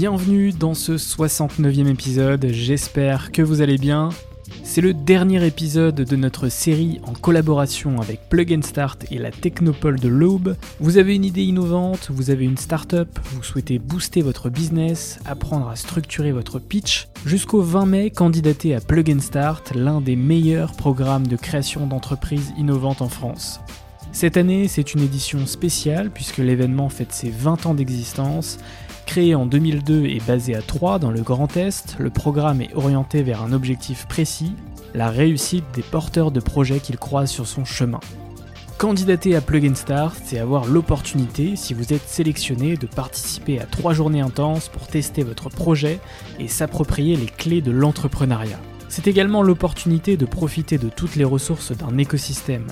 Bienvenue dans ce 69e épisode, j'espère que vous allez bien. C'est le dernier épisode de notre série en collaboration avec Plug and Start et la Technopole de l'Aube. Vous avez une idée innovante, vous avez une startup, vous souhaitez booster votre business, apprendre à structurer votre pitch. Jusqu'au 20 mai, candidatez à Plug and Start, l'un des meilleurs programmes de création d'entreprises innovantes en France. Cette année, c'est une édition spéciale puisque l'événement fête ses 20 ans d'existence Créé en 2002 et basé à Troyes dans le Grand Est, le programme est orienté vers un objectif précis, la réussite des porteurs de projets qu'il croise sur son chemin. Candidater à Plug Start, c'est avoir l'opportunité, si vous êtes sélectionné, de participer à trois journées intenses pour tester votre projet et s'approprier les clés de l'entrepreneuriat. C'est également l'opportunité de profiter de toutes les ressources d'un écosystème,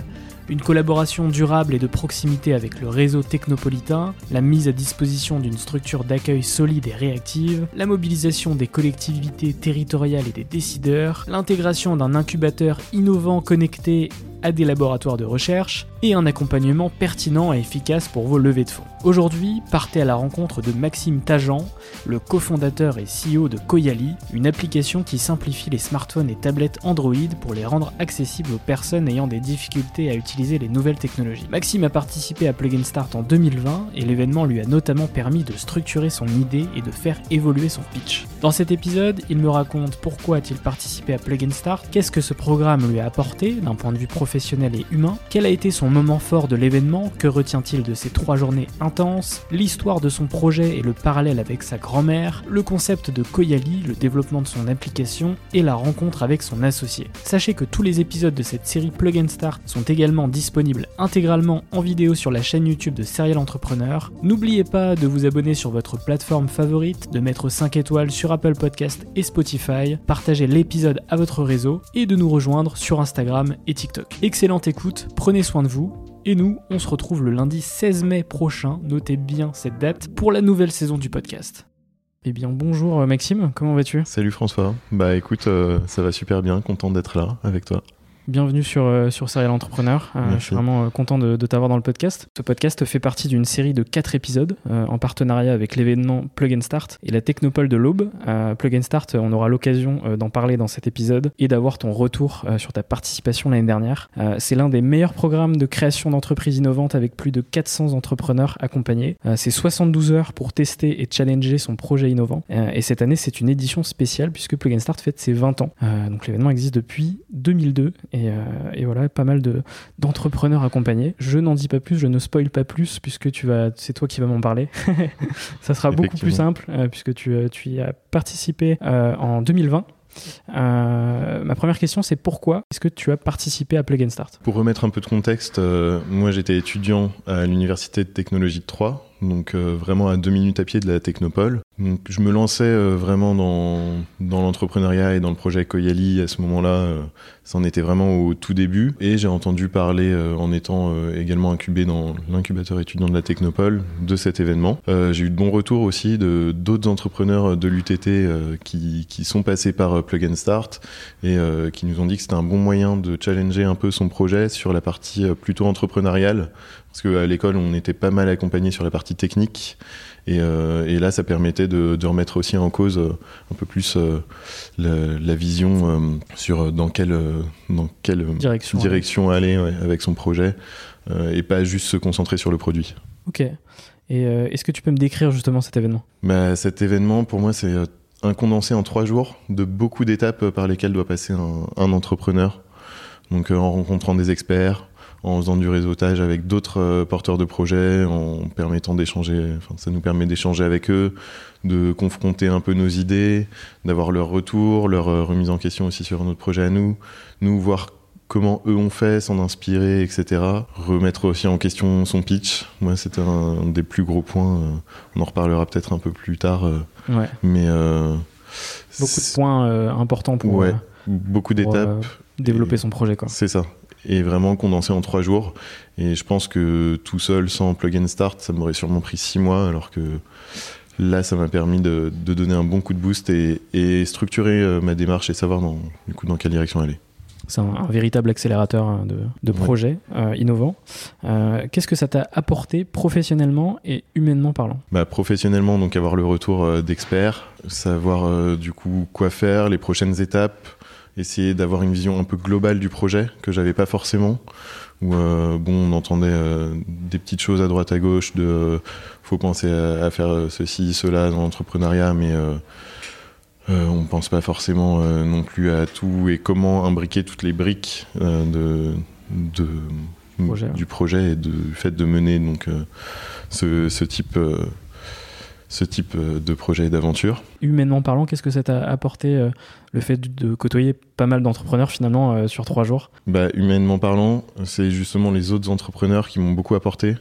une collaboration durable et de proximité avec le réseau technopolitain, la mise à disposition d'une structure d'accueil solide et réactive, la mobilisation des collectivités territoriales et des décideurs, l'intégration d'un incubateur innovant connecté à des laboratoires de recherche et un accompagnement pertinent et efficace pour vos levées de fonds. Aujourd'hui, partez à la rencontre de Maxime Tajan, le cofondateur et CEO de Koyali, une application qui simplifie les smartphones et tablettes Android pour les rendre accessibles aux personnes ayant des difficultés à utiliser les nouvelles technologies. Maxime a participé à Plugin Start en 2020 et l'événement lui a notamment permis de structurer son idée et de faire évoluer son pitch. Dans cet épisode, il me raconte pourquoi a-t-il participé à Plugin Start, qu'est-ce que ce programme lui a apporté d'un point de vue professionnel et humain, quel a été son moment fort de l'événement, que retient-il de ces trois journées intenses, l'histoire de son projet et le parallèle avec sa grand-mère, le concept de Koyali, le développement de son application et la rencontre avec son associé? Sachez que tous les épisodes de cette série Plug and Start sont également disponibles intégralement en vidéo sur la chaîne YouTube de Serial Entrepreneur. N'oubliez pas de vous abonner sur votre plateforme favorite, de mettre 5 étoiles sur Apple Podcast et Spotify, partager l'épisode à votre réseau et de nous rejoindre sur Instagram et TikTok. Excellente écoute, prenez soin de vous. Et nous, on se retrouve le lundi 16 mai prochain, notez bien cette date, pour la nouvelle saison du podcast. Eh bien bonjour euh, Maxime, comment vas-tu? Salut François, bah écoute, euh, ça va super bien, content d'être là avec toi. Bienvenue sur, euh, sur Serial Entrepreneur. Euh, je suis vraiment euh, content de, de t'avoir dans le podcast. Ce podcast fait partie d'une série de quatre épisodes en partenariat avec l'événement Plug and Start et la Technopole de l'Aube. Plug and Start, on aura l'occasion d'en parler dans cet épisode et d'avoir ton retour sur ta participation l'année dernière. C'est l'un des meilleurs programmes de création d'entreprises innovantes avec plus de 400 entrepreneurs accompagnés. C'est 72 heures pour tester et challenger son projet innovant. Et cette année, c'est une édition spéciale puisque Plug and Start fête ses 20 ans. Donc l'événement existe depuis 2002 euh, et, voilà, pas mal de, d'entrepreneurs accompagnés. Je n'en dis pas plus, je ne spoil pas plus, puisque tu vas, c'est toi qui vas m'en parler. Ça sera beaucoup plus simple, euh, puisque tu, euh, tu, y as participé en 2020. ma première question, c'est pourquoi est-ce que tu as participé à Plug Start? Pour remettre un peu de contexte, moi j'étais étudiant à l'Université de technologie de Troyes donc vraiment à deux minutes à pied de la Technopole. Je me lançais vraiment dans, l'entrepreneuriat et dans le projet Koyali à ce moment-là. ça en était vraiment au tout début. Et j'ai entendu parler, en étant également incubé dans l'incubateur étudiant de la Technopole, de cet événement. j'ai eu de bons retours aussi de d'autres entrepreneurs de l'UTT qui, qui, sont passés par Plug and Start et qui nous ont dit que c'était un bon moyen de challenger un peu son projet sur la partie plutôt entrepreneuriale parce qu'à l'école, on était pas mal accompagné sur la partie technique. Et, euh, là, ça permettait de, remettre aussi en cause euh, un peu plus euh, la, vision sur dans quelle, dans quelle direction, aller avec son projet et pas juste se concentrer sur le produit. Ok. Et est-ce que tu peux me décrire justement cet événement? Bah, Cet événement, pour moi, c'est un condensé en trois jours de beaucoup d'étapes par lesquelles doit passer un, un entrepreneur. Donc en rencontrant des experts, en faisant du réseautage avec d'autres euh, porteurs de projets, en permettant d'échanger, enfin, ça nous permet d'échanger avec eux, de confronter un peu nos idées, d'avoir leur retour, leur euh, remise en question aussi sur notre projet à nous, nous voir comment eux ont fait, s'en inspirer, etc. Remettre aussi en question son pitch. Moi, c'était un, des plus gros points. Euh, on en reparlera peut-être un peu plus tard. Ouais. Mais beaucoup de points importants pour. Ouais, beaucoup d'étapes. développer son projet, quoi. C'est ça et vraiment condensé en trois jours. Et je pense que tout seul, sans plug and start, ça m'aurait sûrement pris six mois, alors que là, ça m'a permis de, donner un bon coup de boost et, structurer euh, ma démarche et savoir dans, du coup, dans quelle direction aller. C'est un, véritable accélérateur hein, de, projets euh, innovants. Euh, qu'est-ce que ça t'a apporté professionnellement et humainement parlant? Bah, Professionnellement, donc avoir le retour d'experts, savoir du coup quoi faire, les prochaines étapes, essayer d'avoir une vision un peu globale du projet que j'avais pas forcément. Où euh, bon, on entendait euh, des petites choses à droite à gauche de euh, faut penser à, faire ceci, cela dans l'entrepreneuriat, mais on pense pas forcément non plus à tout et comment imbriquer toutes les briques de, de du projet et du fait de mener donc ce, ce type ce type euh, de projet et d'aventure. Humainement parlant, qu'est-ce que ça t'a apporté euh, le fait de côtoyer pas mal d'entrepreneurs finalement euh, sur trois jours? Bah, Humainement parlant, c'est justement les autres entrepreneurs qui m'ont beaucoup apporté.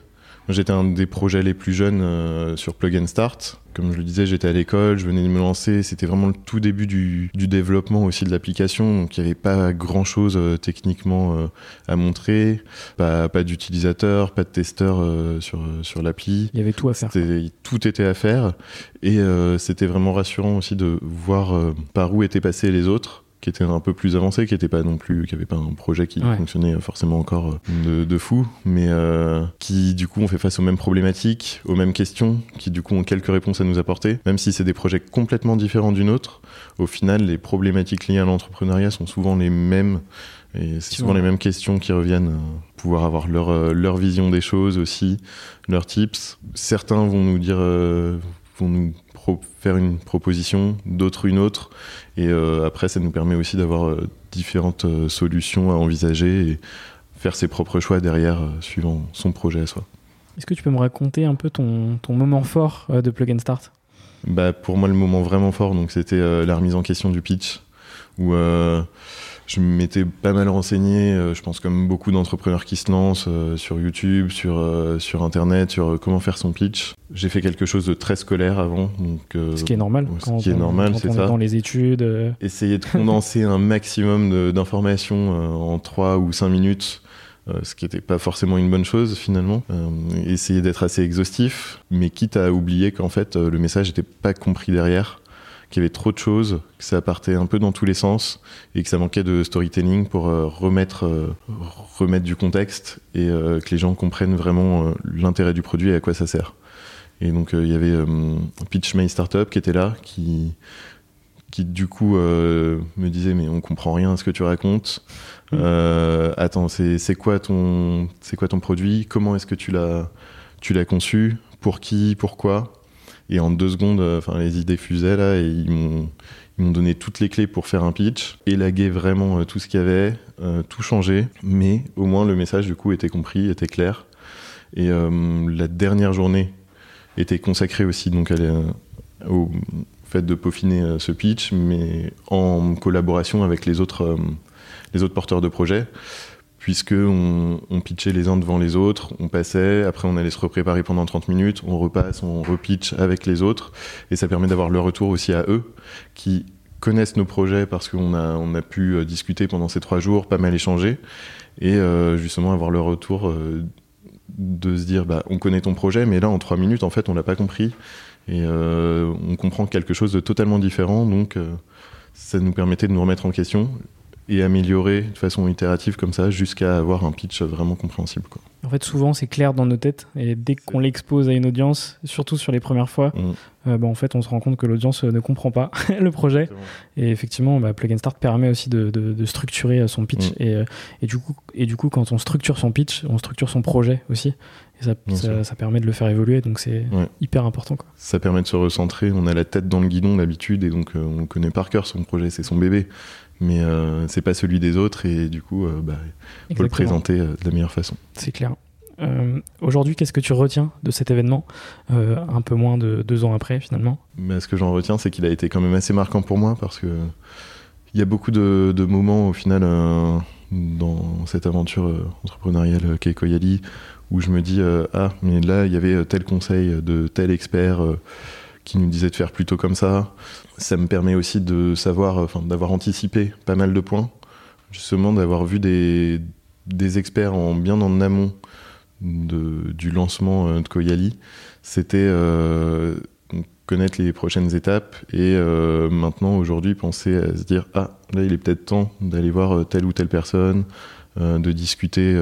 J'étais un des projets les plus jeunes sur Plug and Start. Comme je le disais, j'étais à l'école, je venais de me lancer. C'était vraiment le tout début du, développement aussi de l'application. Donc il n'y avait pas grand chose euh, techniquement euh, à montrer. Pas, pas d'utilisateur, pas de testeur euh, sur, sur l'appli. Il y avait tout à faire. Tout était à faire. Et c'était vraiment rassurant aussi de voir par où étaient passés les autres qui était un peu plus avancé, qui était pas non plus, qui avait pas un projet qui fonctionnait forcément encore euh, de, fou, mais euh, qui du coup ont fait face aux mêmes problématiques, aux mêmes questions, qui du coup ont quelques réponses à nous apporter, même si c'est des projets complètement différents d'une autre. Au final, les problématiques liées à l'entrepreneuriat sont souvent les mêmes. Et c'est souvent les mêmes questions qui reviennent, euh, pouvoir avoir leur, leur vision des choses aussi, leurs tips. Certains vont nous dire, vont nous faire une proposition, d'autres une autre. Et euh, après, ça nous permet aussi d'avoir euh, différentes euh, solutions à envisager et faire ses propres choix derrière, suivant son projet à soi. Est-ce que tu peux me raconter un peu ton, ton moment fort de Plug and Start? Bah, Pour moi, le moment vraiment fort, donc c'était la remise en question du pitch, où je m'étais pas mal renseigné, euh, je pense comme beaucoup d'entrepreneurs qui se lancent euh, sur YouTube, sur, euh, sur Internet, sur comment faire son pitch. J'ai fait quelque chose de très scolaire avant. Donc, ce qui est normal. Ce qui est normal, c'est ça. Dans les études. Essayer de condenser un maximum d'informations en 3 ou 5 minutes. ce qui n'était pas forcément une bonne chose finalement. essayer d'être assez exhaustif, mais quitte à oublier qu'en fait le message n'était pas compris derrière qu'il y avait trop de choses, que ça partait un peu dans tous les sens et que ça manquait de storytelling pour euh, remettre, euh, remettre du contexte et euh, que les gens comprennent vraiment l'intérêt du produit et à quoi ça sert. Et donc il y avait Pitch My Startup qui était là, qui, qui du coup me disait mais on comprend rien à ce que tu racontes. Mmh. attends, c'est quoi ton c'est quoi ton produit? Comment est-ce que tu l'as tu l'as conçu? Pour qui? Pourquoi? Et en deux secondes, euh, enfin, les idées fusaient là et ils m'ont, donné toutes les clés pour faire un pitch, élaguer vraiment euh, tout ce qu'il y avait, euh, tout changer. Mais au moins le message du coup était compris, était clair. Et la dernière journée était consacrée aussi donc au fait de peaufiner ce pitch, mais en collaboration avec les autres, les autres porteurs de projet puisque on, pitchait les uns devant les autres, on passait, après on allait se repréparer pendant 30 minutes, on repasse, on repitch avec les autres, et ça permet d'avoir le retour aussi à eux, qui connaissent nos projets parce qu'on a, on a pu euh, discuter pendant ces trois jours, pas mal échanger, et euh, justement avoir le retour euh, de se dire, bah, on connaît ton projet, mais là en trois minutes, en fait, on l'a pas compris, et on comprend quelque chose de totalement différent, donc ça nous permettait de nous remettre en question et améliorer de façon itérative comme ça jusqu'à avoir un pitch vraiment compréhensible. Quoi. En fait, souvent, c'est clair dans nos têtes et dès qu'on l'expose à une audience, surtout sur les premières fois, mm. euh, bah, en fait, on se rend compte que l'audience euh, ne comprend pas le projet. Et effectivement, bah, Plug and Start permet aussi de, de, structurer euh, son pitch. Mm. Et, et, du coup, et du coup, quand on structure son pitch, on structure son projet aussi. Et ça, ça, permet de le faire évoluer, donc c'est hyper important. Quoi. Ça permet de se recentrer. On a la tête dans le guidon d'habitude, et donc on connaît par cœur son projet, c'est son bébé mais euh, c'est pas celui des autres et du coup, euh, bah, faut le présenter euh, de la meilleure façon. C'est clair. Aujourd'hui, qu'est-ce que tu retiens de cet événement, un peu moins de deux ans après finalement? Mais Ce que j'en retiens, c'est qu'il a été quand même assez marquant pour moi parce que il y a beaucoup de, moments au final dans cette aventure entrepreneuriale qu'est Koyali où je me dis ah mais là il y avait tel conseil de tel expert qui nous disait de faire plutôt comme ça. Ça me permet aussi de savoir, enfin, d'avoir anticipé pas mal de points, justement d'avoir vu des, des experts en bien en amont du lancement euh, de Koyali. C'était euh, connaître les prochaines étapes et euh, maintenant aujourd'hui penser à se dire ah là il est peut-être temps d'aller voir telle ou telle personne, de discuter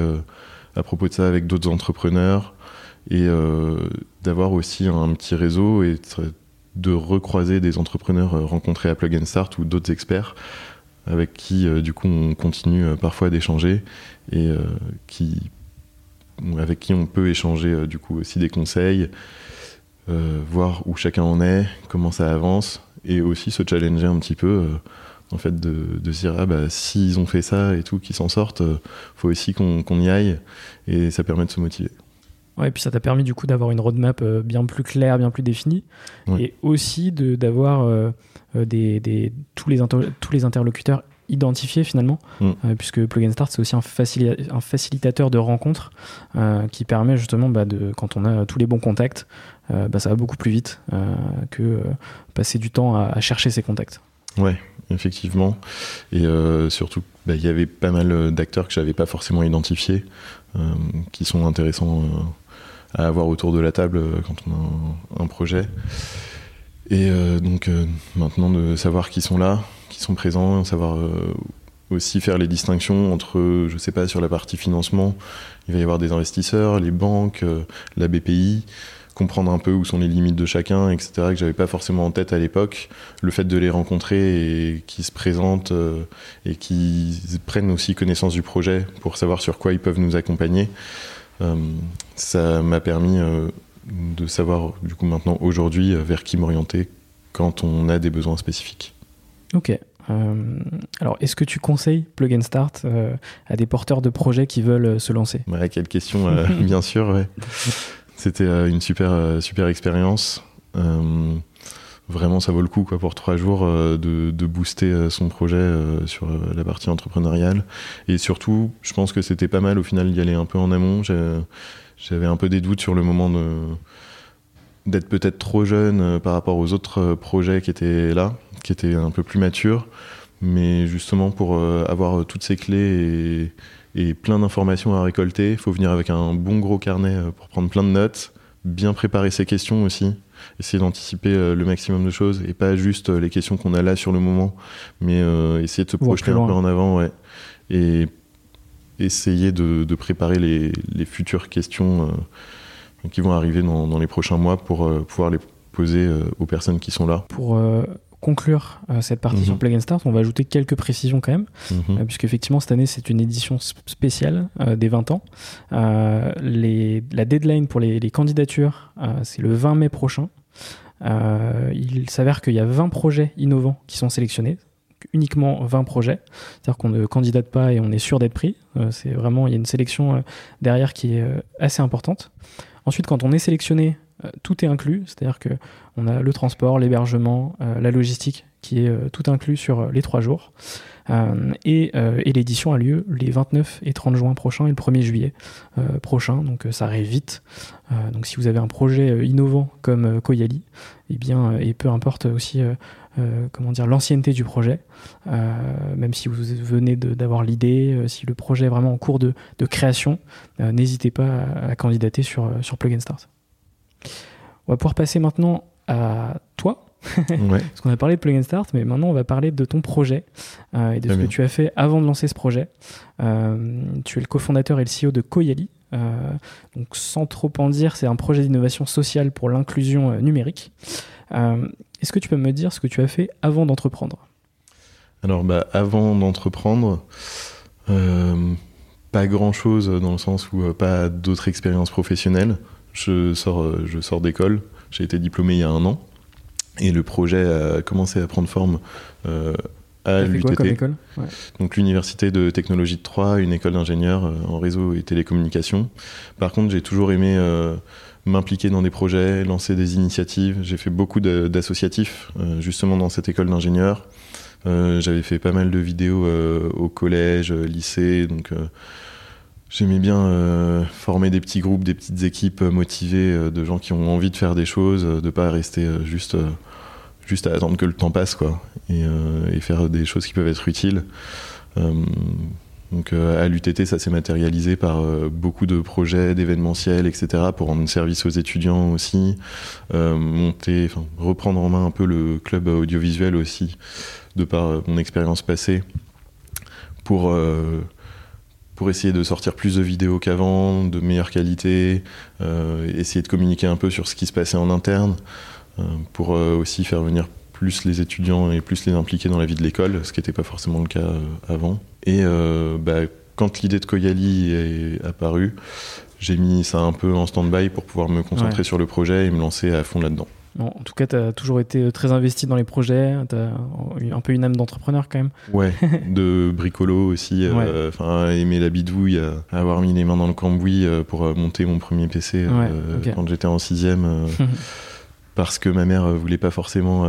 à propos de ça avec d'autres entrepreneurs et d'avoir aussi un petit réseau et de recroiser des entrepreneurs euh, rencontrés à Plug and Start ou d'autres experts avec qui euh, du coup on continue euh, parfois d'échanger et qui avec qui on peut échanger du coup aussi des conseils, voir où chacun en est, comment ça avance et aussi se challenger un petit peu en fait de, de se dire ah bah s'ils ont fait ça et tout qu'ils s'en sortent faut aussi qu'on y aille et ça permet de se motiver Ouais, et puis ça t'a permis du coup d'avoir une roadmap euh, bien plus claire, bien plus définie, et aussi d'avoir euh, euh, des, des, tous, les tous les interlocuteurs identifiés finalement, mm. puisque Plug and Start c'est aussi un, un, facilitateur de rencontres qui permet justement bah, de, quand on a tous les bons contacts, bah, ça va beaucoup plus vite que passer du temps à, chercher ces contacts. Ouais, effectivement. Et surtout, bah, il y avait pas mal d'acteurs que j'avais pas forcément identifiés, qui sont intéressants à avoir autour de la table euh, quand on a un, projet. Et euh, donc euh, maintenant de savoir qui sont là, qui sont présents, savoir aussi faire les distinctions entre, je sais pas, sur la partie financement, il va y avoir des investisseurs, les banques, la BPI, comprendre un peu où sont les limites de chacun, etc., que j'avais pas forcément en tête à l'époque. Le fait de les rencontrer et qu'ils se présentent et qu'ils prennent aussi connaissance du projet pour savoir sur quoi ils peuvent nous accompagner, ça m'a permis euh, de savoir du coup maintenant aujourd'hui euh, vers qui m'orienter quand on a des besoins spécifiques. Ok. alors, est-ce que tu conseilles Plug and Start à des porteurs de projets qui veulent se lancer? Ouais, Quelle question, bien sûr. Ouais. C'était une super, super expérience vraiment ça vaut le coup quoi pour trois jours euh, de, booster euh, son projet euh, sur la partie entrepreneuriale. Et surtout je pense que c'était pas mal au final d'y aller un peu en amont. J'avais un peu des doutes sur le moment d'être peut-être trop jeune par rapport aux autres projets qui étaient là qui étaient un peu plus matures. Mais justement pour avoir toutes ces clés et, et plein d'informations à récolter il faut venir avec un bon gros carnet pour prendre plein de notes bien préparer ses questions aussi essayer d'anticiper euh, le maximum de choses et pas juste euh, les questions qu'on a là sur le moment, mais euh, essayer de se projeter un peu en avant, ouais, et essayer de, préparer les, futures questions qui vont arriver dans, les prochains mois pour pouvoir les poser aux personnes qui sont là. Pour conclure cette partie sur mhm. Plug and Start, on va ajouter quelques précisions quand même, mhm. puisque effectivement cette année c'est une édition spéciale des 20 ans. Les, la deadline pour les, les candidatures c'est le 20 mai prochain. Euh, il s'avère qu'il y a 20 projets innovants qui sont sélectionnés, uniquement 20 projets. C'est-à-dire qu'on ne candidate pas et on est sûr d'être pris. Euh, c'est vraiment, il y a une sélection euh, derrière qui est assez importante. Ensuite, quand on est sélectionné, tout est inclus. C'est-à-dire qu'on a le transport, l'hébergement, la logistique qui est tout inclus sur les trois jours. et, l'édition a lieu les 29 et 30 juin prochains et le 1er juillet prochain, donc ça arrive vite. donc si vous avez un projet innovant comme Koyali, et eh bien, et peu importe aussi euh, comment dire l'ancienneté du projet, euh, même si vous venez d'avoir l'idée, euh, si le projet est vraiment en cours de, création, n'hésitez pas à, candidater sur, sur Plug Start. On va pouvoir passer maintenant à toi. Parce qu'on a parlé de Plug and Start, mais maintenant on va parler de ton projet et de ce que tu as fait avant de lancer ce projet. tu es le cofondateur et le CEO de Koyali. donc sans trop en dire, c'est un projet d'innovation sociale pour l'inclusion numérique. Est-ce que tu peux me dire ce que tu as fait avant d'entreprendre? Alors, bah, avant d'entreprendre, euh, pas grand-chose dans le sens où euh, pas d'autres expériences professionnelles. Je sors, euh, je sors d'école, j'ai été diplômé il y a un an, et le projet a commencé à prendre forme à l'UTT. Donc l'université de technologie de Troyes, une école d'ingénieurs en réseau et télécommunications. Par contre, j'ai toujours aimé m'impliquer dans des projets, lancer des initiatives. J'ai fait beaucoup d'associatifs, euh, justement dans cette école d'ingénieurs. Euh, j'avais fait pas mal de vidéos euh, au collège, lycée, donc j'aimais bien former des petits groupes, des petites équipes motivées de gens qui ont envie de faire des choses, de pas rester juste juste à attendre que le temps passe, quoi, et, faire des choses qui peuvent être utiles. Donc euh, à l'UTT, ça s'est matérialisé par euh, beaucoup de projets, d'événementiels, etc. pour rendre service aux étudiants aussi, euh, monter, reprendre en main un peu le club audiovisuel aussi, de par mon expérience passée, pour pour essayer de sortir plus de vidéos qu'avant, de meilleure qualité, essayer de communiquer un peu sur ce qui se passait en interne, pour aussi faire venir plus les étudiants et plus les impliquer dans la vie de l'école, ce qui n'était pas forcément le cas avant. Et euh, bah, quand l'idée de Koyali est apparue, j'ai mis ça un peu en stand-by pour pouvoir me concentrer sur le projet et me lancer à fond là-dedans. En tout cas, tu as toujours été très investi dans les projets, tu as un peu une âme d'entrepreneur quand même. Ouais, de bricolo aussi, euh, enfin aimer la bidouille, avoir mis les mains dans le cambouis euh, pour monter mon premier PC quand j'étais en sixième. parce que ma mère voulait pas forcément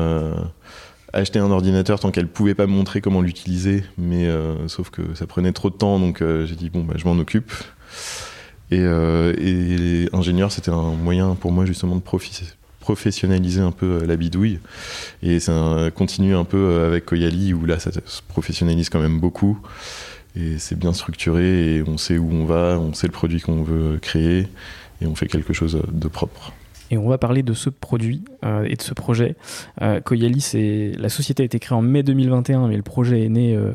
acheter un ordinateur tant qu'elle pouvait pas me montrer comment l'utiliser, mais euh, sauf que ça prenait trop de temps, donc euh, j'ai dit bon bah je m'en occupe. Et, euh, et ingénieur, c'était un moyen pour moi justement de professionnaliser un peu la bidouille. Et ça continue un peu avec Koyali où là ça se professionnalise quand même beaucoup. Et c'est bien structuré et on sait où on va, on sait le produit qu'on veut créer et on fait quelque chose de propre. Et on va parler de ce produit euh, et de ce projet. Euh, c'est la société a été créée en mai 2021, mais le projet est né euh,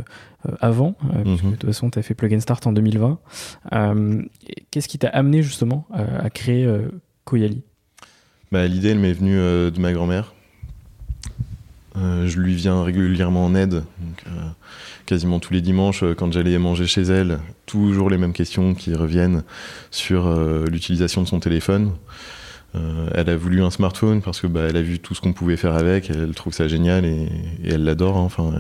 euh, avant, puisque mhm. de toute façon, tu as fait Plug and Start en 2020. Qu'est-ce qui t'a amené justement à créer Koyali? Bah, L'idée, elle m'est venue de ma grand-mère. je lui viens régulièrement en aide, quasiment tous les dimanches quand j'allais manger chez elle, toujours les mêmes questions qui reviennent sur l'utilisation de son téléphone. Euh, elle a voulu un smartphone parce que bah, elle a vu tout ce qu'on pouvait faire avec, elle, trouve ça génial et, elle l'adore. Hein. Enfin,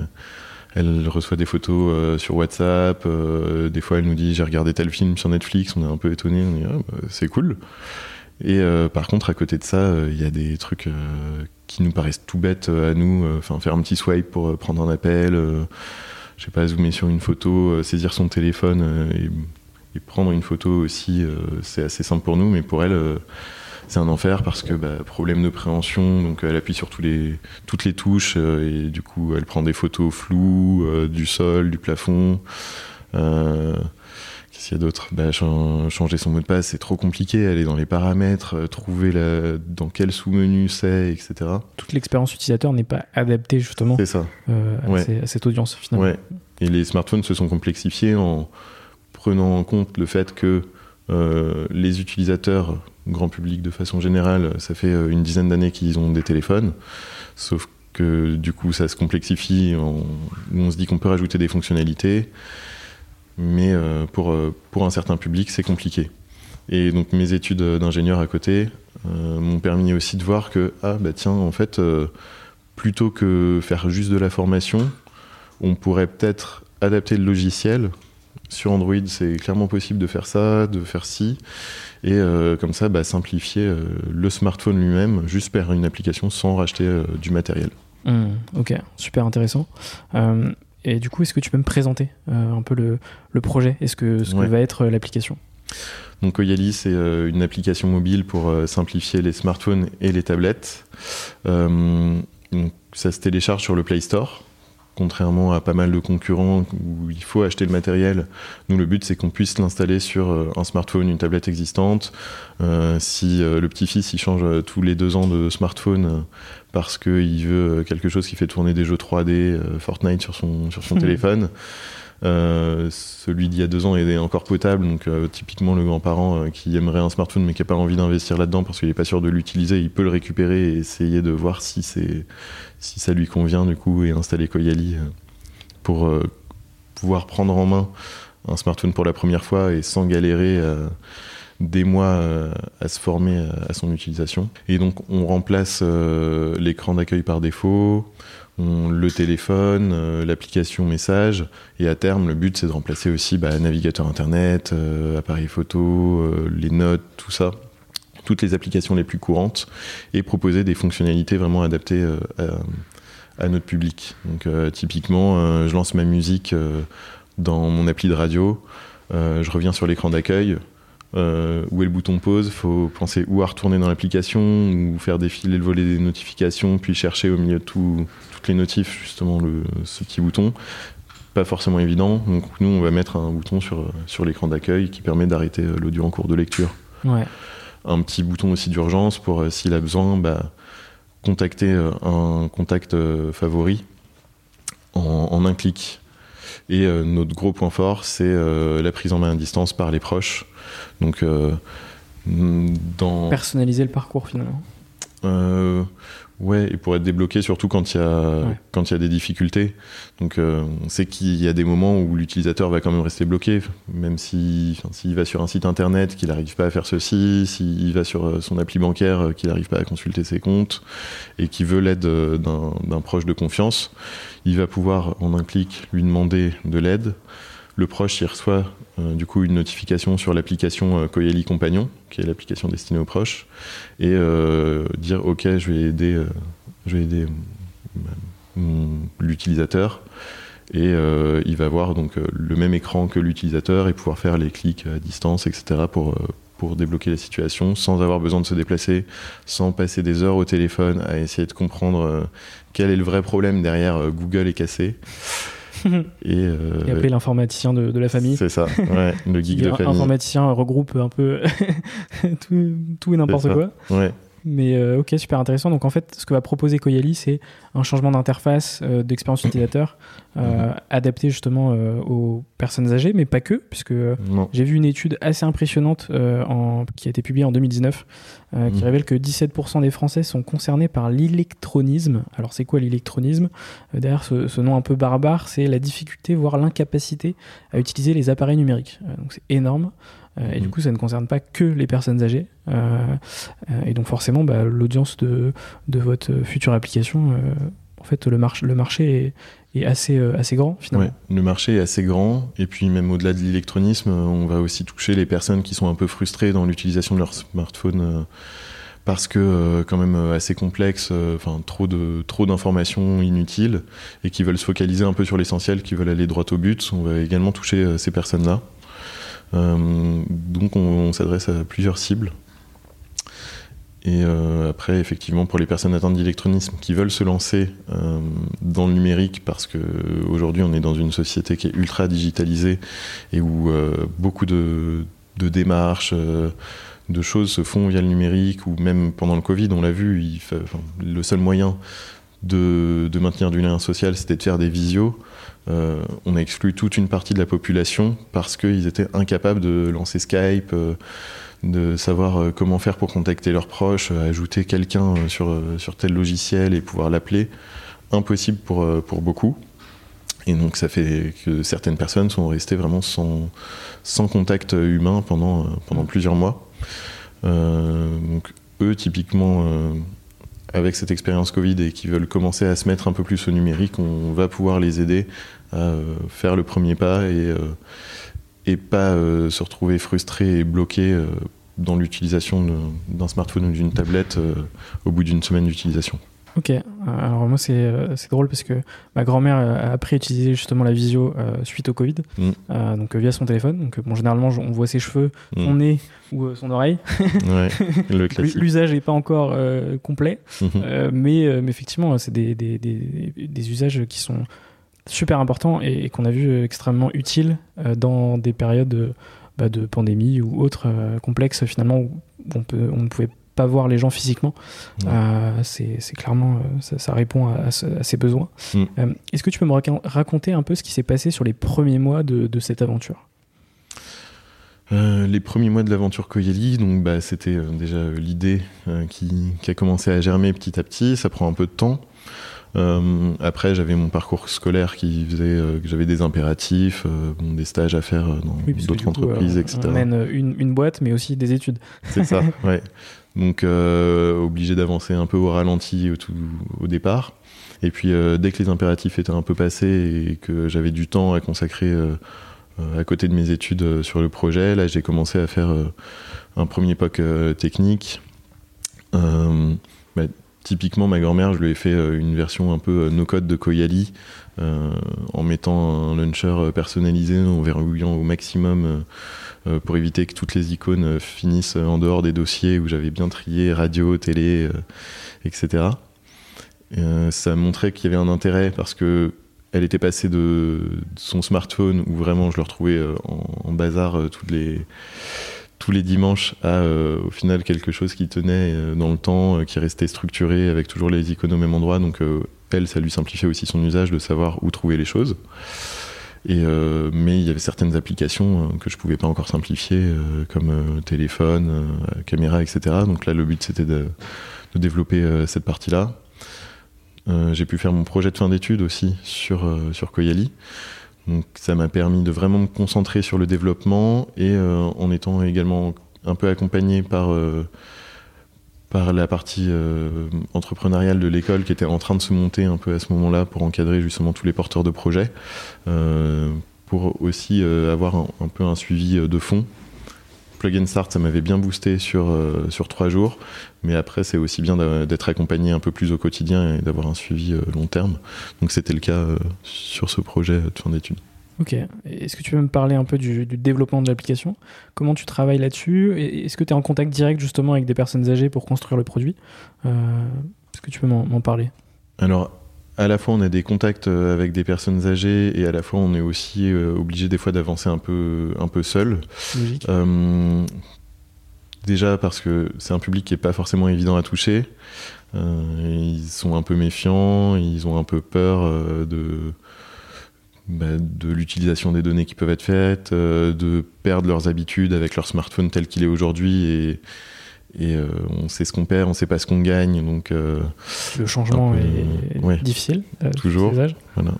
elle reçoit des photos euh, sur WhatsApp. Euh, des fois, elle nous dit j'ai regardé tel film sur Netflix. On est un peu étonné. On dit ah, bah, c'est cool. Et par contre, à côté de ça, il y a des trucs qui nous paraissent tout bêtes à nous. Enfin, faire un petit swipe pour prendre un appel. je sais pas, zoomer sur une photo, saisir son téléphone et, prendre une photo aussi. c'est assez simple pour nous, mais pour elle c'est un enfer parce que bah, problème de préhension, donc elle appuie sur toutes les touches euh, et du coup elle prend des photos floues euh, du sol, du plafond. Euh, Qu'est-ce qu'il y a d'autre bah, Changer son mot de passe, c'est trop compliqué. Aller dans les paramètres, euh, trouver la, dans quel sous-menu c'est, etc. Toute l'expérience utilisateur n'est pas adaptée justement ça. à, cette audience finalement. Ouais. Et les smartphones se sont complexifiés en prenant en compte le fait que les utilisateurs grand public de façon générale, ça fait euh, une dizaine d'années qu'ils ont des téléphones, sauf que du coup ça se complexifie, on, on se dit qu'on peut rajouter des fonctionnalités, mais euh, pour, euh, pour un certain public c'est compliqué. Et donc mes études d'ingénieur à côté m'ont permis aussi de voir que, ah bah tiens, en fait, plutôt que faire juste de la formation, on pourrait peut-être adapter le logiciel sur Android, c'est clairement possible de faire ça, de faire ci, et euh, comme ça, bah, simplifier euh, le smartphone lui-même, juste par une application sans racheter euh, du matériel. Mmh, ok, super intéressant. Et du coup, est-ce que tu peux me présenter un peu le, le projet et ce que, ce que va être l'application? Donc Oyali, c'est une application mobile pour simplifier les smartphones et les tablettes. donc, ça se télécharge sur le Play Store contrairement à pas mal de concurrents où il faut acheter le matériel, nous le but c'est qu'on puisse l'installer sur euh, un smartphone, une tablette existante. Euh, si euh, le petit-fils il change tous les deux ans de smartphone parce qu'il veut quelque chose qui fait tourner des jeux 3D, Fortnite sur son, sur son téléphone, celui d'il y a deux ans est encore potable, donc typiquement le grand-parent qui aimerait un smartphone mais qui n'a pas envie d'investir là-dedans parce qu'il n'est pas sûr de l'utiliser, il peut le récupérer et essayer de voir si, si ça lui convient du coup et installer Koyali pour pouvoir prendre en main un smartphone pour la première fois et sans galérer des mois à se former à son utilisation. Et donc on remplace l'écran d'accueil par défaut, le téléphone, euh, l'application message, et à terme, le but c'est de remplacer aussi bah, navigateur internet, euh, appareil photo, euh, les notes, tout ça, toutes les applications les plus courantes, et proposer des fonctionnalités vraiment adaptées à, notre public. Donc typiquement, je lance ma musique dans mon appli de radio, je reviens sur l'écran d'accueil, euh, où est le bouton pause, faut penser où à retourner dans l'application, ou faire défiler le volet des notifications, puis chercher au milieu de tout, toutes les notifs justement ce petit bouton. Pas forcément évident, donc nous on va mettre un bouton sur, sur l'écran d'accueil qui permet d'arrêter euh, l'audio en cours de lecture. Un petit bouton aussi d'urgence pour euh, s'il a besoin, bah, contacter un contact favori en, en un clic. Et notre gros point fort, c'est la prise en main à distance par les proches. Donc, euh, dans... Personnaliser le parcours finalement. Euh, ouais, et pour être débloqué surtout quand il y a quand il y a des difficultés. Donc euh, on sait qu'il y a des moments où l'utilisateur va quand même rester bloqué, même si s'il va sur un site internet qu'il n'arrive pas à faire ceci, s'il va sur son appli bancaire qu'il n'arrive pas à consulter ses comptes et qui veut l'aide d'un proche de confiance, il va pouvoir en un clic lui demander de l'aide le proche il reçoit euh, du coup une notification sur l'application euh, Compagnon, qui est l'application destinée aux proches, et euh, dire ok je vais aider, je vais aider l'utilisateur et il va voir donc le même écran que l'utilisateur et pouvoir faire les clics à distance, etc. pour, pour débloquer la situation sans avoir besoin de se déplacer, sans passer des heures au téléphone à essayer de comprendre quel est le vrai problème derrière Google est cassé. Et, euh, l'informaticien de, la famille. C'est ça, ouais, le geek de famille. L'informaticien regroupe un peu tout, tout, et n'importe quoi. Ouais. Mais euh, ok, super intéressant. Donc en fait, ce que va proposer Koyali, c'est un changement d'interface, euh, d'expérience utilisateur, euh, mhm. adapté justement aux personnes âgées, mais pas que, puisque j'ai vu une étude assez impressionnante en, qui a été publiée en 2019, qui mhm. révèle que 17% des Français sont concernés par l'électronisme. Alors c'est quoi l'électronisme? Derrière ce, ce, nom un peu barbare, c'est la difficulté, voire l'incapacité à utiliser les appareils numériques. donc c'est énorme. Euh, et du mm. coup, ça ne concerne pas que les personnes âgées. Euh, euh, et donc, forcément, bah, l'audience de, de, votre future application, en fait, le, le marché est, est assez, assez grand finalement. Ouais, le marché est assez grand et puis même au-delà de l'électronisme, on va aussi toucher les personnes qui sont un peu frustrées dans l'utilisation de leur smartphone parce que quand même assez complexe, enfin trop de trop d'informations inutiles et qui veulent se focaliser un peu sur l'essentiel, qui veulent aller droit au but. On va également toucher ces personnes-là. Euh, donc on, s'adresse à plusieurs cibles. Et euh, après, effectivement, pour les personnes atteintes d'électronisme qui veulent se lancer euh, dans le numérique, parce qu'aujourd'hui on est dans une société qui est ultra digitalisée et où beaucoup de, démarches, de choses se font via le numérique, ou même pendant le Covid, on l'a vu, le seul moyen de, maintenir du lien social, c'était de faire des visios. Euh, on a exclu toute une partie de la population parce qu'ils étaient incapables de lancer Skype, euh, de savoir euh, comment faire pour contacter leurs proches, ajouter quelqu'un sur, tel logiciel et pouvoir l'appeler. Impossible pour, beaucoup. Et donc ça fait que certaines personnes sont restées vraiment sans, contact humain pendant, pendant plusieurs mois. donc eux, typiquement, avec cette expérience Covid et qui veulent commencer à se mettre un peu plus au numérique, on va pouvoir les aider à euh, faire le premier pas et, euh, et pas euh, se retrouver frustrés et bloqués dans l'utilisation d'un smartphone ou d'une tablette au bout d'une semaine d'utilisation. Ok, alors moi c'est drôle parce que ma grand-mère a appris à utiliser justement la visio suite au Covid, mm. donc via son téléphone. Donc bon, généralement on voit ses cheveux, mm. son nez ou son oreille. Ouais, L'usage n'est pas encore complet, mm-hmm. mais, mais, effectivement c'est des, des, des, des, usages qui sont super importants et, qu'on a vu extrêmement utiles dans des périodes bah, de pandémie ou autres complexes finalement où on, peut, on ne pouvait pas voir les gens physiquement. Euh, c'est clairement, euh, ça, répond à, ses besoins. Mm. Euh, est-ce que tu peux me raconter un peu ce qui s'est passé sur les premiers mois de, cette aventure? Les premiers mois de l'aventure Koyeli, donc bah, c'était déjà l'idée qui, qui, a commencé à germer petit à petit. Ça prend un peu de temps. Après, j'avais mon parcours scolaire qui faisait que j'avais des impératifs, des stages à faire dans d'autres entreprises, etc. On mène une, une, boîte, mais aussi des études. C'est ça, ouais. Donc euh, obligé d'avancer un peu au ralenti au, tout, au départ. Et puis euh, dès que les impératifs étaient un peu passés et que j'avais du temps à consacrer euh, à côté de mes études sur le projet, là j'ai commencé à faire un premier POC technique. Bah, typiquement ma grand-mère, je lui ai fait une version un peu no-code de Koyali en mettant un launcher personnalisé, en verrouillant au maximum euh, pour éviter que toutes les icônes euh, finissent en dehors des dossiers où j'avais bien trié radio, télé, euh, etc. ça montrait qu'il y avait un intérêt parce que elle était passée de, son smartphone où vraiment je le retrouvais en, bazar toutes les, tous les dimanches à au final quelque chose qui tenait dans le temps, qui restait structuré avec toujours les icônes au même endroit. Donc elle, ça lui simplifiait aussi son usage de savoir où trouver les choses. Euh, mais il y avait certaines applications euh, que je pouvais pas encore simplifier, euh, comme téléphone, caméra, etc. Donc là, le but c'était de, de, développer cette partie-là. j'ai pu faire mon projet de fin d'études aussi sur, sur Koyali. Donc ça m'a permis de vraiment me concentrer sur le développement et en étant également un peu accompagné par par la partie euh, entrepreneuriale de l'école qui était en train de se monter un peu à ce moment-là pour encadrer justement tous les porteurs de projets, euh, pour aussi euh, avoir un, peu un suivi de fond. Plug and Start, ça m'avait bien boosté sur, sur trois jours, mais après c'est aussi bien d'être accompagné un peu plus au quotidien et d'avoir un suivi long terme. Donc c'était le cas sur ce projet de fin d'études. Ok. Est-ce que tu peux me parler un peu du, développement de l'application? Comment tu travailles là-dessus? Est-ce que tu es en contact direct justement avec des personnes âgées pour construire le produit? Euh, Est-ce que tu peux m'en parler? Alors, à la fois on a des contacts euh, avec des personnes âgées et à la fois on est aussi euh, obligé des fois d'avancer un peu, un peu seul. Logique. déjà parce que c'est un public qui n'est pas forcément évident à toucher. ils sont un peu méfiants, ils ont un peu peur de bah, de l'utilisation des données qui peuvent être faites, euh, de perdre leurs habitudes avec leur smartphone tel qu'il est aujourd'hui et, et euh, on sait ce qu'on perd, on sait pas ce qu'on gagne. Donc, euh, le changement est difficile. toujours. Voilà.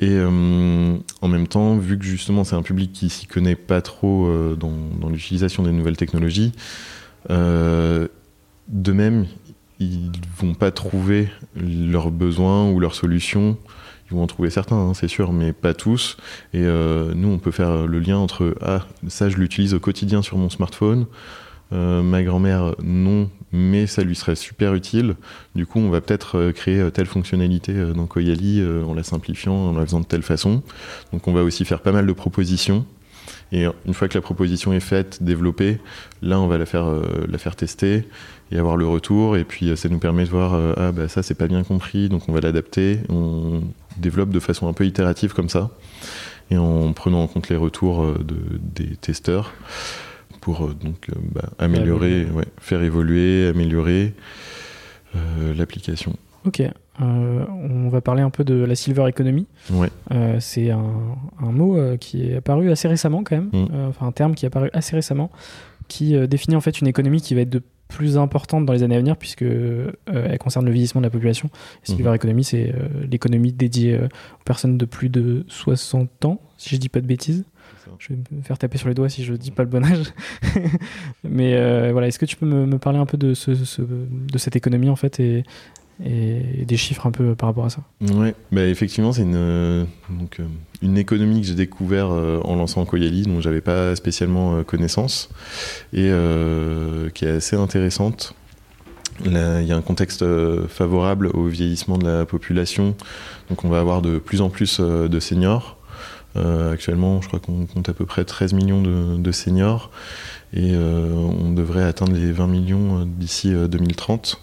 Et en même temps, vu que justement c'est un public qui s'y connaît pas trop dans, dans l'utilisation des nouvelles technologies, de même, ils vont pas trouver leurs besoins ou leurs solutions ils vont en trouver certains, hein, c'est sûr, mais pas tous. Et euh, nous, on peut faire le lien entre ah, ça, je l'utilise au quotidien sur mon smartphone. Euh, ma grand-mère, non, mais ça lui serait super utile. Du coup, on va peut-être euh, créer telle fonctionnalité dans Koyali en la simplifiant, en la faisant de telle façon. Donc, on va aussi faire pas mal de propositions. Et une fois que la proposition est faite, développée, là, on va la faire, la faire tester et avoir le retour. Et puis, ça nous permet de voir, ah, bah, ça, c'est pas bien compris, donc on va l'adapter. On, développe de façon un peu itérative comme ça, et en prenant en compte les retours euh, de, des testeurs pour euh, donc euh, bah, améliorer, faire évoluer, améliorer l'application. Ok. on va parler un peu de la silver economy. Ouais. c'est un, mot qui est apparu assez récemment quand même, mm. enfin un terme qui est apparu assez récemment, qui définit en fait une économie qui va être de plus importante dans les années à venir puisque euh, elle concerne le vieillissement de la population. Silver mhm. Economy, c'est euh, l'économie dédiée euh, aux personnes de plus de 60 ans, si je dis pas de bêtises. Je vais me faire taper sur les doigts si je dis pas le bon âge. Mais voilà, est-ce que tu peux me, parler un peu de, ce, de cette économie en fait et, et des chiffres un peu par rapport à ça? Ouais, bah effectivement, c'est une, euh, donc, euh, une économie que j'ai découvert euh, en lançant Koyali, dont j'avais pas spécialement connaissance, et qui est assez intéressante. il y a un contexte favorable au vieillissement de la population, donc on va avoir de plus en plus de seniors. Actuellement, je crois qu'on compte à peu près 13 millions de, seniors et on devrait atteindre les 20 millions d'ici 2030.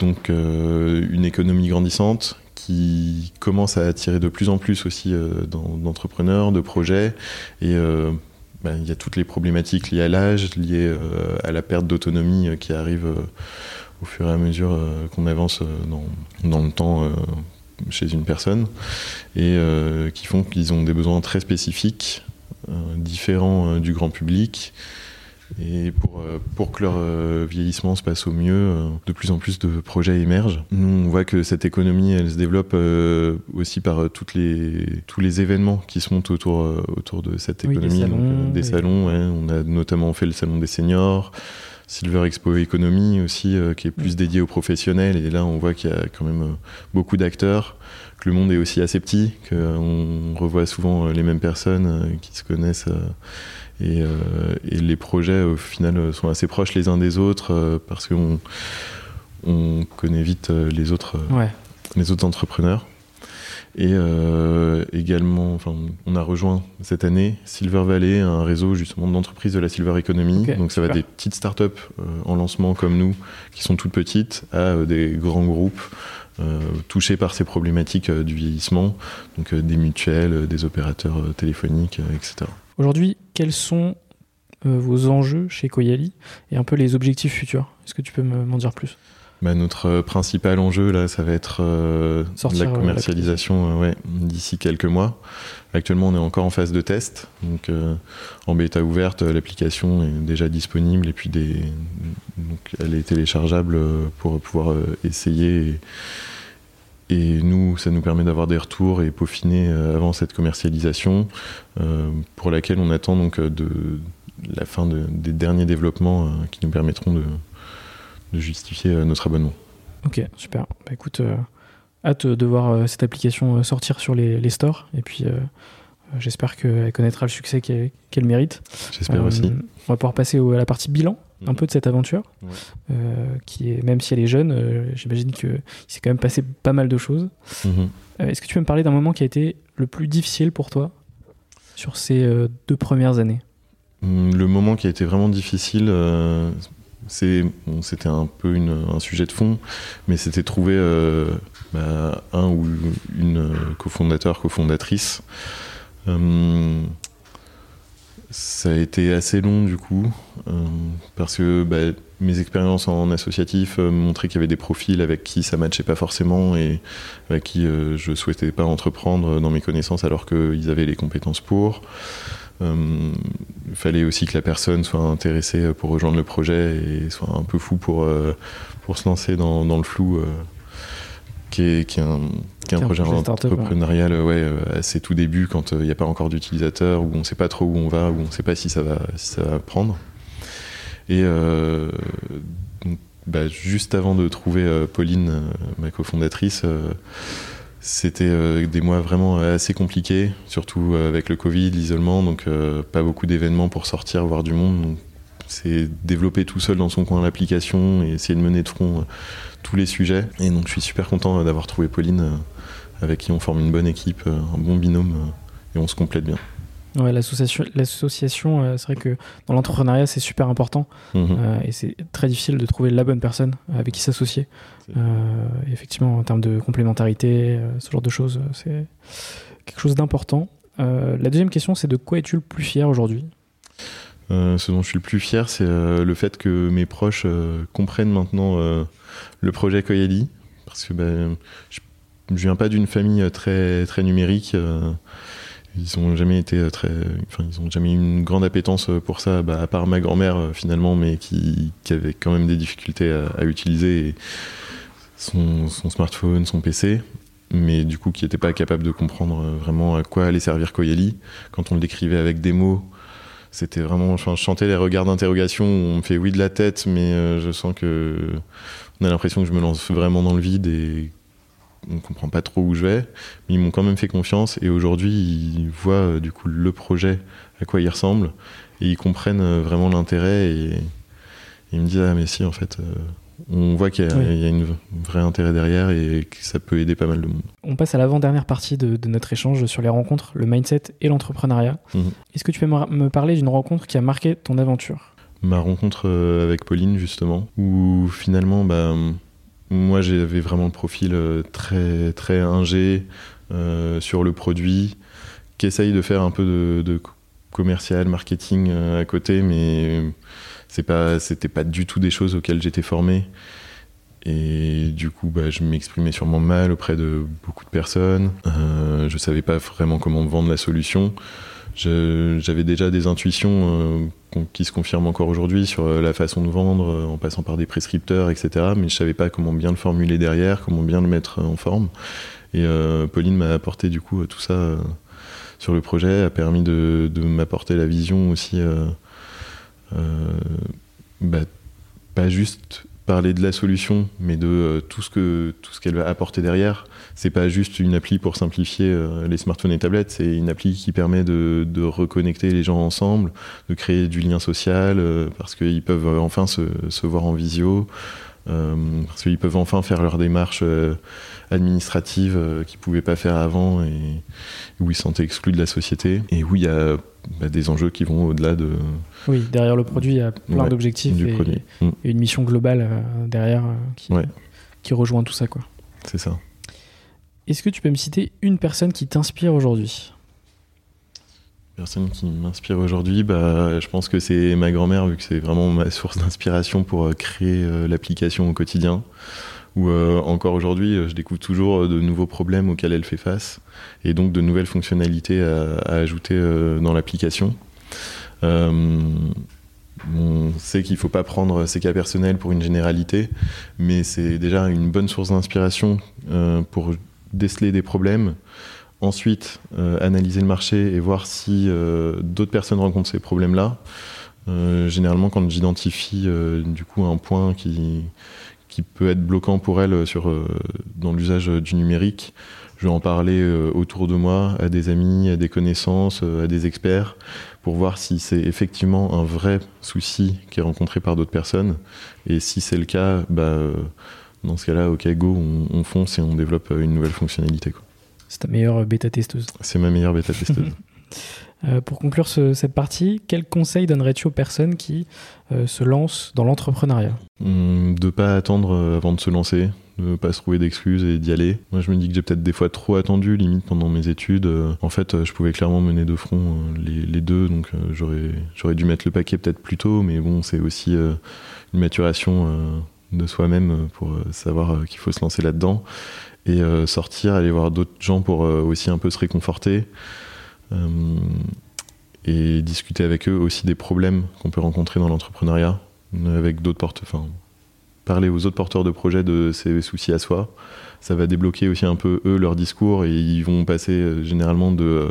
Donc une économie grandissante qui commence à attirer de plus en plus aussi d'entrepreneurs, de projets et bah, il y a toutes les problématiques liées à l'âge, liées euh, à la perte d'autonomie euh, qui arrive euh, au fur et à mesure qu'on avance dans, le temps chez une personne, et qui font qu'ils ont des besoins très spécifiques, différents du grand public, et pour, euh, pour que leur euh, vieillissement se passe au mieux, euh, de plus en plus de projets émergent. Nous, on voit que cette économie, elle se développe aussi par toutes les, tous les événements qui se montent autour, autour de cette économie. des salons, on a notamment fait le salon des seniors. Silver Expo Economy aussi, qui est plus mm. dédié aux professionnels. Et là, on voit qu'il y a quand même beaucoup d'acteurs, que le monde est aussi assez petit, qu'on revoit souvent les mêmes personnes qui se connaissent euh, et, les projets, au final, sont assez proches les uns des autres euh, parce qu'on on connaît vite euh, les autres, les autres entrepreneurs. Et également, enfin, on a rejoint cette année Silver Valley, un réseau justement d'entreprises de la Silver Economy. Donc ça va des petites startups en lancement comme nous, qui sont toutes petites, à des grands groupes touchés par ces problématiques du vieillissement, donc des mutuelles, des opérateurs téléphoniques, etc. Aujourd'hui, quels sont euh, vos enjeux chez Koyali et un peu les objectifs futurs? Est-ce que tu peux m'en dire plus? Bah, notre euh, principal enjeu là, ça va être euh, la commercialisation d'ici quelques mois. Actuellement, on est encore en phase de test, donc en bêta ouverte, l'application est déjà disponible et puis des, donc, elle est téléchargeable pour pouvoir essayer. Et, et nous, ça nous permet d'avoir des retours et peaufiner euh, avant cette commercialisation, euh, pour laquelle on attend donc euh, de la fin des derniers développements qui nous permettront de, justifier notre abonnement. Ok, super. Bah, écoute, hâte de voir cette application sortir sur les, stores. Et puis, j'espère qu'elle connaîtra le succès qu'elle mérite. J'espère aussi. On va pouvoir passer à la partie bilan un peu de cette aventure, euh, qui est, même si elle est jeune, euh, j'imagine qu'il s'est quand même passé pas mal de choses. Mhm. Euh, est-ce que tu peux me parler d'un moment qui a été le plus difficile pour toi sur ces deux premières années? Hum, Le moment qui a été vraiment difficile, c'était un peu un sujet de fond, mais c'était trouver bah, un ou une cofondateur, cofondatrice. Hum, ça a été assez long du coup, euh, parce que bah, mes expériences en associatif euh, montraient qu'il y avait des profils avec qui ça matchait pas forcément et avec qui euh, je souhaitais pas entreprendre dans mes connaissances alors qu'ils avaient les compétences pour. Il fallait aussi que la personne soit intéressée pour rejoindre le projet et soit un peu fou pour, pour se lancer dans, dans le flou qui est, un, projet, entrepreneurial ouais. Euh, à ses tout débuts quand il euh, n'y a pas encore d'utilisateurs, où on ne sait pas trop où on va, où on ne sait pas si ça va, ça va prendre. Et euh, bah, juste avant de trouver Pauline, ma cofondatrice, c'était des mois vraiment assez compliqués, surtout avec le Covid, l'isolement, donc pas beaucoup d'événements pour sortir, voir du monde. c'est développer tout seul dans son coin l'application et essayer de mener de front tous les sujets. Et donc je suis super content d'avoir trouvé Pauline, euh, avec qui on forme une bonne équipe, euh, un bon binôme, euh, et on se complète bien. Ouais, l'association, c'est vrai que dans l'entrepreneuriat, c'est super important mhm. et c'est très difficile de trouver la bonne personne avec qui s'associer. effectivement, en termes de complémentarité, ce genre de choses, c'est quelque chose d'important. la deuxième question, c'est de quoi es-tu le plus fier aujourd'hui? Ce dont je suis le plus fier, c'est le fait que mes proches comprennent maintenant le projet Koyali, parce que ben, je, ne viens pas d'une famille très, très numérique. Euh, ils ont jamais été très, enfin, ils ont jamais eu une grande appétence pour ça, bah, à part ma grand-mère euh, finalement, mais qui, avait quand même des difficultés à, utiliser son, smartphone, son PC, mais du coup qui n'était pas capable de comprendre euh, vraiment à quoi allait servir Koyali. Quand on le décrivait avec des mots, c'était vraiment, je chantais les regards d'interrogation, on me fait oui de la tête, mais je sens que on a l'impression que je me lance vraiment dans le vide et on comprend pas trop où je vais, mais ils m'ont quand même fait confiance et aujourd'hui ils voient euh, du coup le projet, à quoi il ressemble et ils comprennent euh, vraiment l'intérêt et, il me dit ah mais si en fait on voit qu'il y, a un vrai intérêt derrière et que ça peut aider pas mal de monde. On passe à l'avant-dernière partie de, notre échange sur les rencontres, le mindset et l'entrepreneuriat. Mhm. Est-ce que tu peux me parler d'une rencontre qui a marqué ton aventure? Ma rencontre euh, avec Pauline, justement, où finalement, bah, moi j'avais vraiment le profil euh, très, très ingé euh, sur le produit, qui essaye de faire un peu de, commercial, marketing à côté, mais c'est pas c'était pas du tout des choses auxquelles j'étais formé. Et du coup bah, je m'exprimais sûrement mal auprès de beaucoup de personnes. Euh, je savais pas vraiment comment vendre la solution j'avais déjà des intuitions euh, qui se confirment encore aujourd'hui sur euh, la façon de vendre euh, en passant par des prescripteurs etc mais je savais pas comment bien le formuler derrière comment bien le mettre en forme. Et Pauline m'a apporté du coup tout ça sur le projet a permis de, de m'apporter la vision aussi bah, pas juste parler de la solution, mais de euh, tout ce que tout qu'elle va apporter derrière. C'est pas juste une appli pour simplifier euh, les smartphones et tablettes, c'est une appli qui permet de, de, reconnecter les gens ensemble, de créer du lien social, parce qu'ils peuvent enfin se, voir en visio, parce qu'ils peuvent enfin faire leur démarche administrative qu'ils pouvaient pas faire avant et où ils se sentaient exclus de la société. Et où il y a bah, des enjeux qui vont au-delà de. Oui, derrière le produit, il y a plein d'objectifs et, mm. et, une mission globale euh, derrière euh, qui, qui, rejoint tout ça. quoi. C'est ça. Est-ce que tu peux me citer une personne qui t'inspire aujourd'hui? Personne qui m'inspire aujourd'hui, bah, je pense que c'est ma grand-mère, vu que c'est vraiment ma source d'inspiration pour euh, créer l'application au quotidien où euh, encore aujourd'hui, euh, je découvre toujours euh, de nouveaux problèmes auxquels elle fait face et donc de nouvelles fonctionnalités à, ajouter dans l'application. on sait qu'il ne faut pas prendre ces cas personnels pour une généralité, mais c'est déjà une bonne source d'inspiration pour déceler des problèmes, ensuite analyser le marché et voir si d'autres personnes rencontrent ces problèmes-là. généralement, quand j'identifie du coup un point qui, qui peut être bloquant pour elle euh, sur, euh, dans l'usage du numérique. Je vais en parler euh, autour de moi, à des amis, à des connaissances, à des experts, pour voir si c'est effectivement un vrai souci qui est rencontré par d'autres personnes. Et si c'est le cas, bah, dans ce cas-là, ok, go, on, fonce et on développe une nouvelle fonctionnalité. C'est ta meilleure bêta-testeuse C'est ma meilleure bêta-testeuse. Euh, pour conclure cette partie, quel conseil donnerais-tu aux personnes qui euh, se lancent dans l'entrepreneuriat? Hum, De ne pas attendre euh, avant de se lancer, de ne pas se trouver d'excuses et d'y aller. Moi, je me dis que j'ai peut-être des fois trop attendu, limite pendant mes études. En fait, je pouvais clairement mener de front les, deux, donc j'aurais dû mettre le paquet peut-être plus tôt, mais bon, c'est aussi une maturation de soi-même pour savoir qu'il faut se lancer là-dedans et sortir, aller voir d'autres gens pour aussi un peu se réconforter. Euh, et discuter avec eux aussi des problèmes qu'on peut rencontrer dans l'entrepreneuriat, avec d'autres parler aux autres porteurs de projets de ces soucis à soi. Ça va débloquer aussi un peu eux leur discours et ils vont passer euh, généralement de,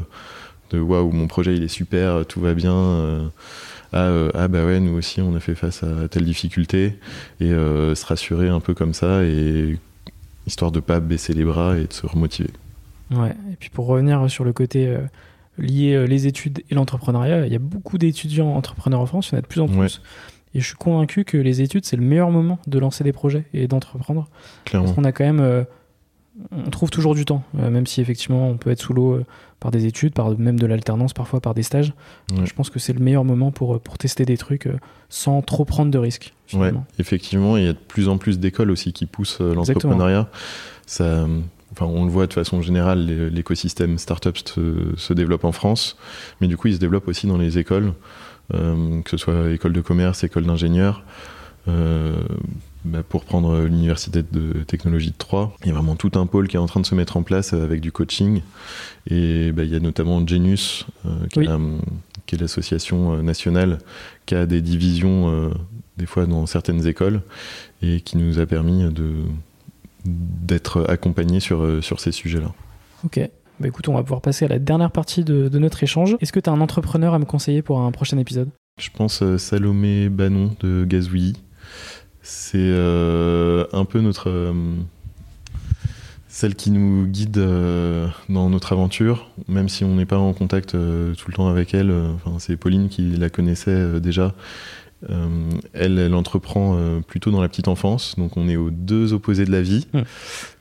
de waouh, mon projet il est super, tout va bien. Euh, à ah bah ouais, nous aussi on a fait face à telle difficulté et se rassurer un peu comme ça et histoire de pas baisser les bras et de se remotiver. Ouais, et puis pour revenir sur le côté lier euh, les études et l'entrepreneuriat. Il y a beaucoup d'étudiants entrepreneurs en France, il y en a de plus en plus. Et je suis convaincu que les études, c'est le meilleur moment de lancer des projets et d'entreprendre. Parce qu'on a quand même. Euh, on trouve toujours du temps, euh, même si effectivement on peut être sous l'eau par des études, par même de l'alternance, parfois par des stages. Je pense que c'est le meilleur moment pour, pour tester des trucs sans trop prendre de risques. Ouais, effectivement, il y a de plus en plus d'écoles aussi qui poussent l'entrepreneuriat. Ça, on le voit de façon générale, l'écosystème startup se, se, développe en France, mais du coup, il se développe aussi dans les écoles, euh, que ce soit école de commerce, école d'ingénieur. Euh, bah, pour prendre l'université de technologie de Troyes, il y a vraiment tout un pôle qui est en train de se mettre en place avec du coaching. Et bah, il y a notamment Genius, euh, qui, qui, est l'association nationale, qui a des divisions des fois dans certaines écoles et qui nous a permis de d'être accompagné sur, euh, sur ces sujets-là. Ok. Bah écoute, on va pouvoir passer à la dernière partie de, notre échange. Est-ce que tu as un entrepreneur à me conseiller pour un prochain épisode? Je pense euh, Salomé Banon de Gazouilly. C'est euh, un peu notre celle qui nous guide dans notre aventure, même si on n'est pas en contact tout le temps avec elle. c'est Pauline qui la connaissait déjà elle, elle entreprend plutôt dans la petite enfance, donc on est aux deux opposés de la vie. Hmm.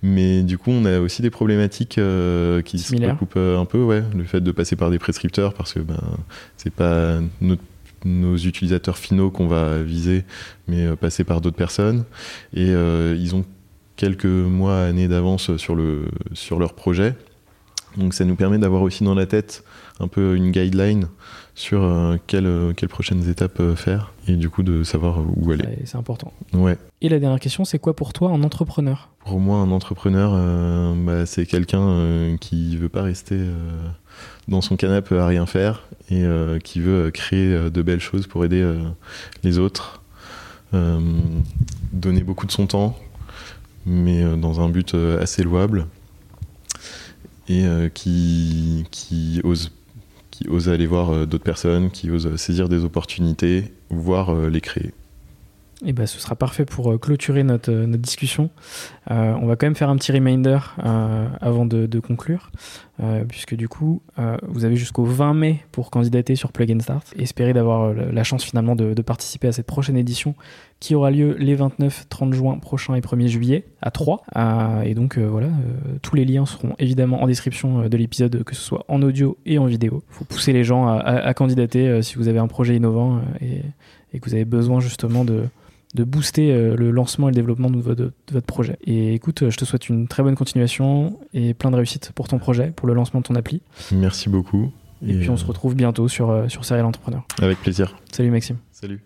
Mais du coup, on a aussi des problématiques qui se recoupent un peu, ouais. Le fait de passer par des prescripteurs, parce que ben, c'est pas notre nos utilisateurs finaux qu'on va viser, mais euh, passer par d'autres personnes. Et euh, ils ont quelques mois, années d'avance sur, le, sur leur projet. Donc ça nous permet d'avoir aussi dans la tête un peu une guideline sur euh, quelles, quelles, prochaines étapes faire et du coup de savoir où aller. Ouais, c'est important. Ouais. Et la dernière question, c'est quoi pour toi un entrepreneur? Pour moi, un entrepreneur, euh, bah, c'est quelqu'un euh, qui veut pas rester dans son canapé à rien faire et euh, qui veut créer de belles choses pour aider euh, les autres, euh, donner beaucoup de son temps, mais dans un but assez louable et qui, qui, ose, qui ose aller voir d'autres personnes, qui ose saisir des opportunités, voire les créer. Et bah, ce sera parfait pour clôturer notre, notre discussion. Euh, on va quand même faire un petit reminder euh, avant de, conclure, euh, puisque du coup, vous avez jusqu'au 20 mai pour candidater sur Plug and Start. Espérez d'avoir la chance finalement de, participer à cette prochaine édition qui aura lieu les 29, 30 juin prochain et 1er juillet à 3. et donc voilà, tous les liens seront évidemment en description de l'épisode, que ce soit en audio et en vidéo. Il faut pousser les gens à, candidater si vous avez un projet innovant et que vous avez besoin justement de de booster euh, le lancement et le développement de votre, de votre, projet. Et écoute, je te souhaite une très bonne continuation et plein de réussite pour ton projet, pour le lancement de ton appli. Merci beaucoup. Et, et puis on euh... se retrouve bientôt sur, sur Serial Entrepreneur. Avec plaisir. Salut Maxime. Salut.